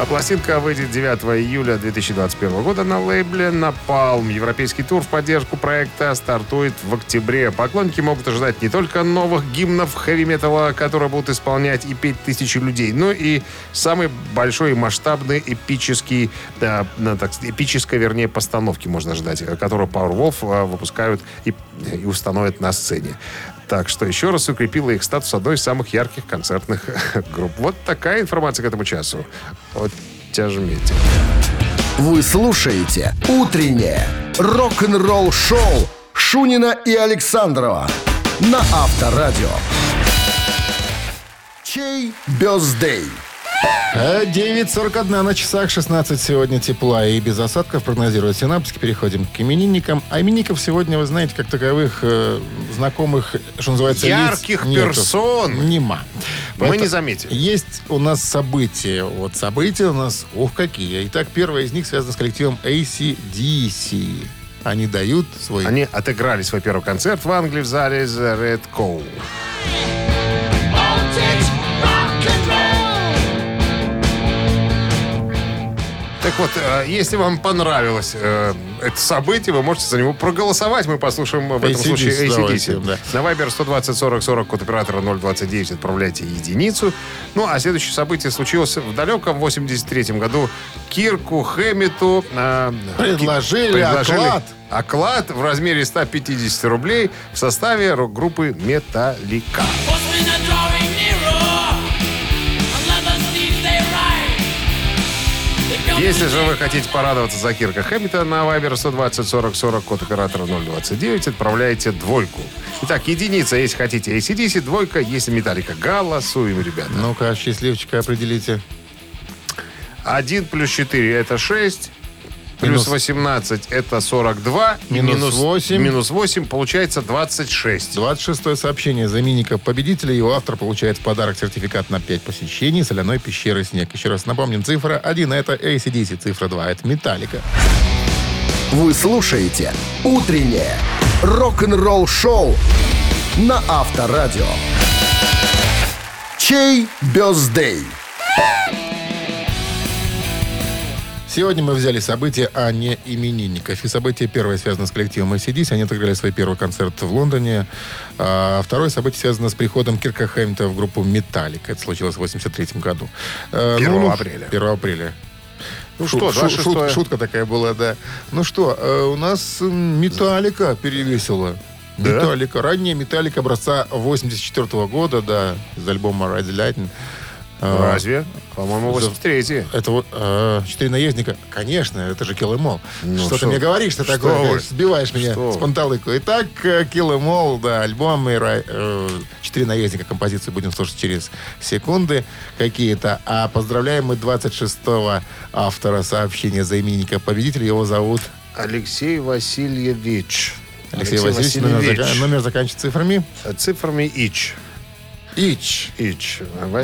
А пластинка выйдет 9 июля 2021 года на лейбле Napalm. Европейский тур в поддержку проекта стартует в октябре. Поклонники могут ожидать не только новых гимнов хэви-металла, которые будут исполнять и петь тысячи людей, но и самый большой масштабный эпический, да, так, эпической, вернее, постановки можно ждать, которую Powerwolf а, выпускают и, и установят на сцене. Так что еще раз укрепила их статус одной из самых ярких концертных групп. Вот такая информация к этому часу. Вот тяжмите. Вы слушаете «Утреннее рок-н-ролл-шоу» Шунина и Александрова на Авторадио. Чей бездей? А 9.41 на часах, 16 сегодня тепла и без осадков прогнозируют синаптики. Переходим к именинникам. А именинников сегодня, вы знаете, как таковых э, знакомых, что называется, лиц Ярких нету. персон. Нема. Мы Поэтому не заметили. Есть у нас события. Вот события у нас, ух, какие. Итак, первое из них связано с коллективом ACDC. Они дают свой... Они отыграли свой первый концерт в Англии в зале The Red Cow. Вот, э, если вам понравилось э, это событие, вы можете за него проголосовать. Мы послушаем в этом AC/DC случае ACDC. да. На Viber 120 40 40 код оператора 029 отправляйте единицу. Ну, а следующее событие случилось в далеком 83 году. Кирку Хэммету э, Предложили оклад. оклад в размере 150 рублей в составе рок-группы «Металлика». Если же вы хотите порадоваться за Кирка Хэммита на Viber 120 40 40 код оператора 029, отправляйте двойку. Итак, единица, если хотите ACDC, двойка, если Металлика. Голосуем, ребята. Ну-ка, счастливчика определите. 1 плюс 4 это 6. Плюс Минус- 18 это 42. и Минус минус 8. Минус 8 получается 26. 26 сообщение. За именинника победителя его автор получает в подарок сертификат на 5 посещений соляной пещеры «Снег». Еще раз напомним, цифра 1 это ACDC, цифра 2 это «Металлика». Вы слушаете «Утреннее рок-н-ролл-шоу» на Авторадио. Чей бездей? Сегодня мы взяли события, а не именинников. И событие первое связано с коллективом ACDC. Они отыграли свой первый концерт в Лондоне. А второе событие связано с приходом Кирка Хэммита в группу «Металлика». Это случилось в 83 году. Э, 1 ну, апреля. 1 апреля. Ну Шу- что, шу- 26 шут- шутка такая была, да. Ну что, э, у нас «Металлика» перевесила. Да? «Металлика». Ранняя «Металлика» образца 84 года, да, из альбома «Ride Lightning». А, Разве? По-моему, 83 Это вот э, четыре наездника. Конечно, это же Kill Em All. Ну, что, что- ты мне говоришь, что, что такое? вы? Сбиваешь меня Что с вы? панталыку. Итак, э, Kill All, да, альбом и э, четыре наездника композиции будем слушать через секунды какие-то. А поздравляем мы 26-го автора сообщения за именинника победителя. Его зовут Алексей Васильевич. Алексей, Васильевич. Номер, зака- номер заканчивается цифрами. Цифрами ИЧ. Ич. ИЧ.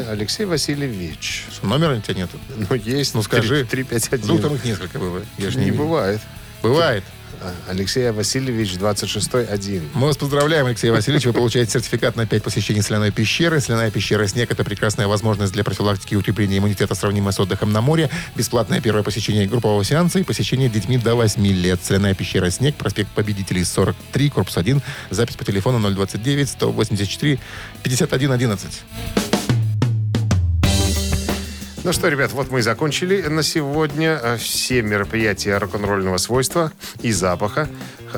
Алексей Васильевич. Что, номера у тебя нету? Ну, есть. Ну, скажи. 351. Вдруг там их несколько было. Я же Не не, бывает. Бывает. А, Алексей Васильевич, 26-1. Мы вас поздравляем, Алексей Васильевич. Вы получаете сертификат на 5 посещений соляной пещеры. Соляная пещера «Снег» — это прекрасная возможность для профилактики и укрепления иммунитета, сравнимая с отдыхом на море. Бесплатное первое посещение группового сеанса и посещение детьми до 8 лет. Соляная пещера «Снег», проспект Победителей, 43, корпус 1. Запись по телефону 029 184 51 11. Ну что, ребят, вот мы и закончили на сегодня э, все мероприятия рок-н-ролльного свойства и запаха.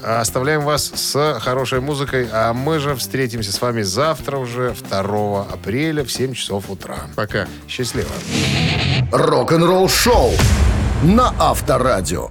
Оставляем вас с хорошей музыкой, а мы же встретимся с вами завтра уже, 2 апреля в 7 часов утра. Пока. Счастливо. Рок-н-ролл шоу на Авторадио.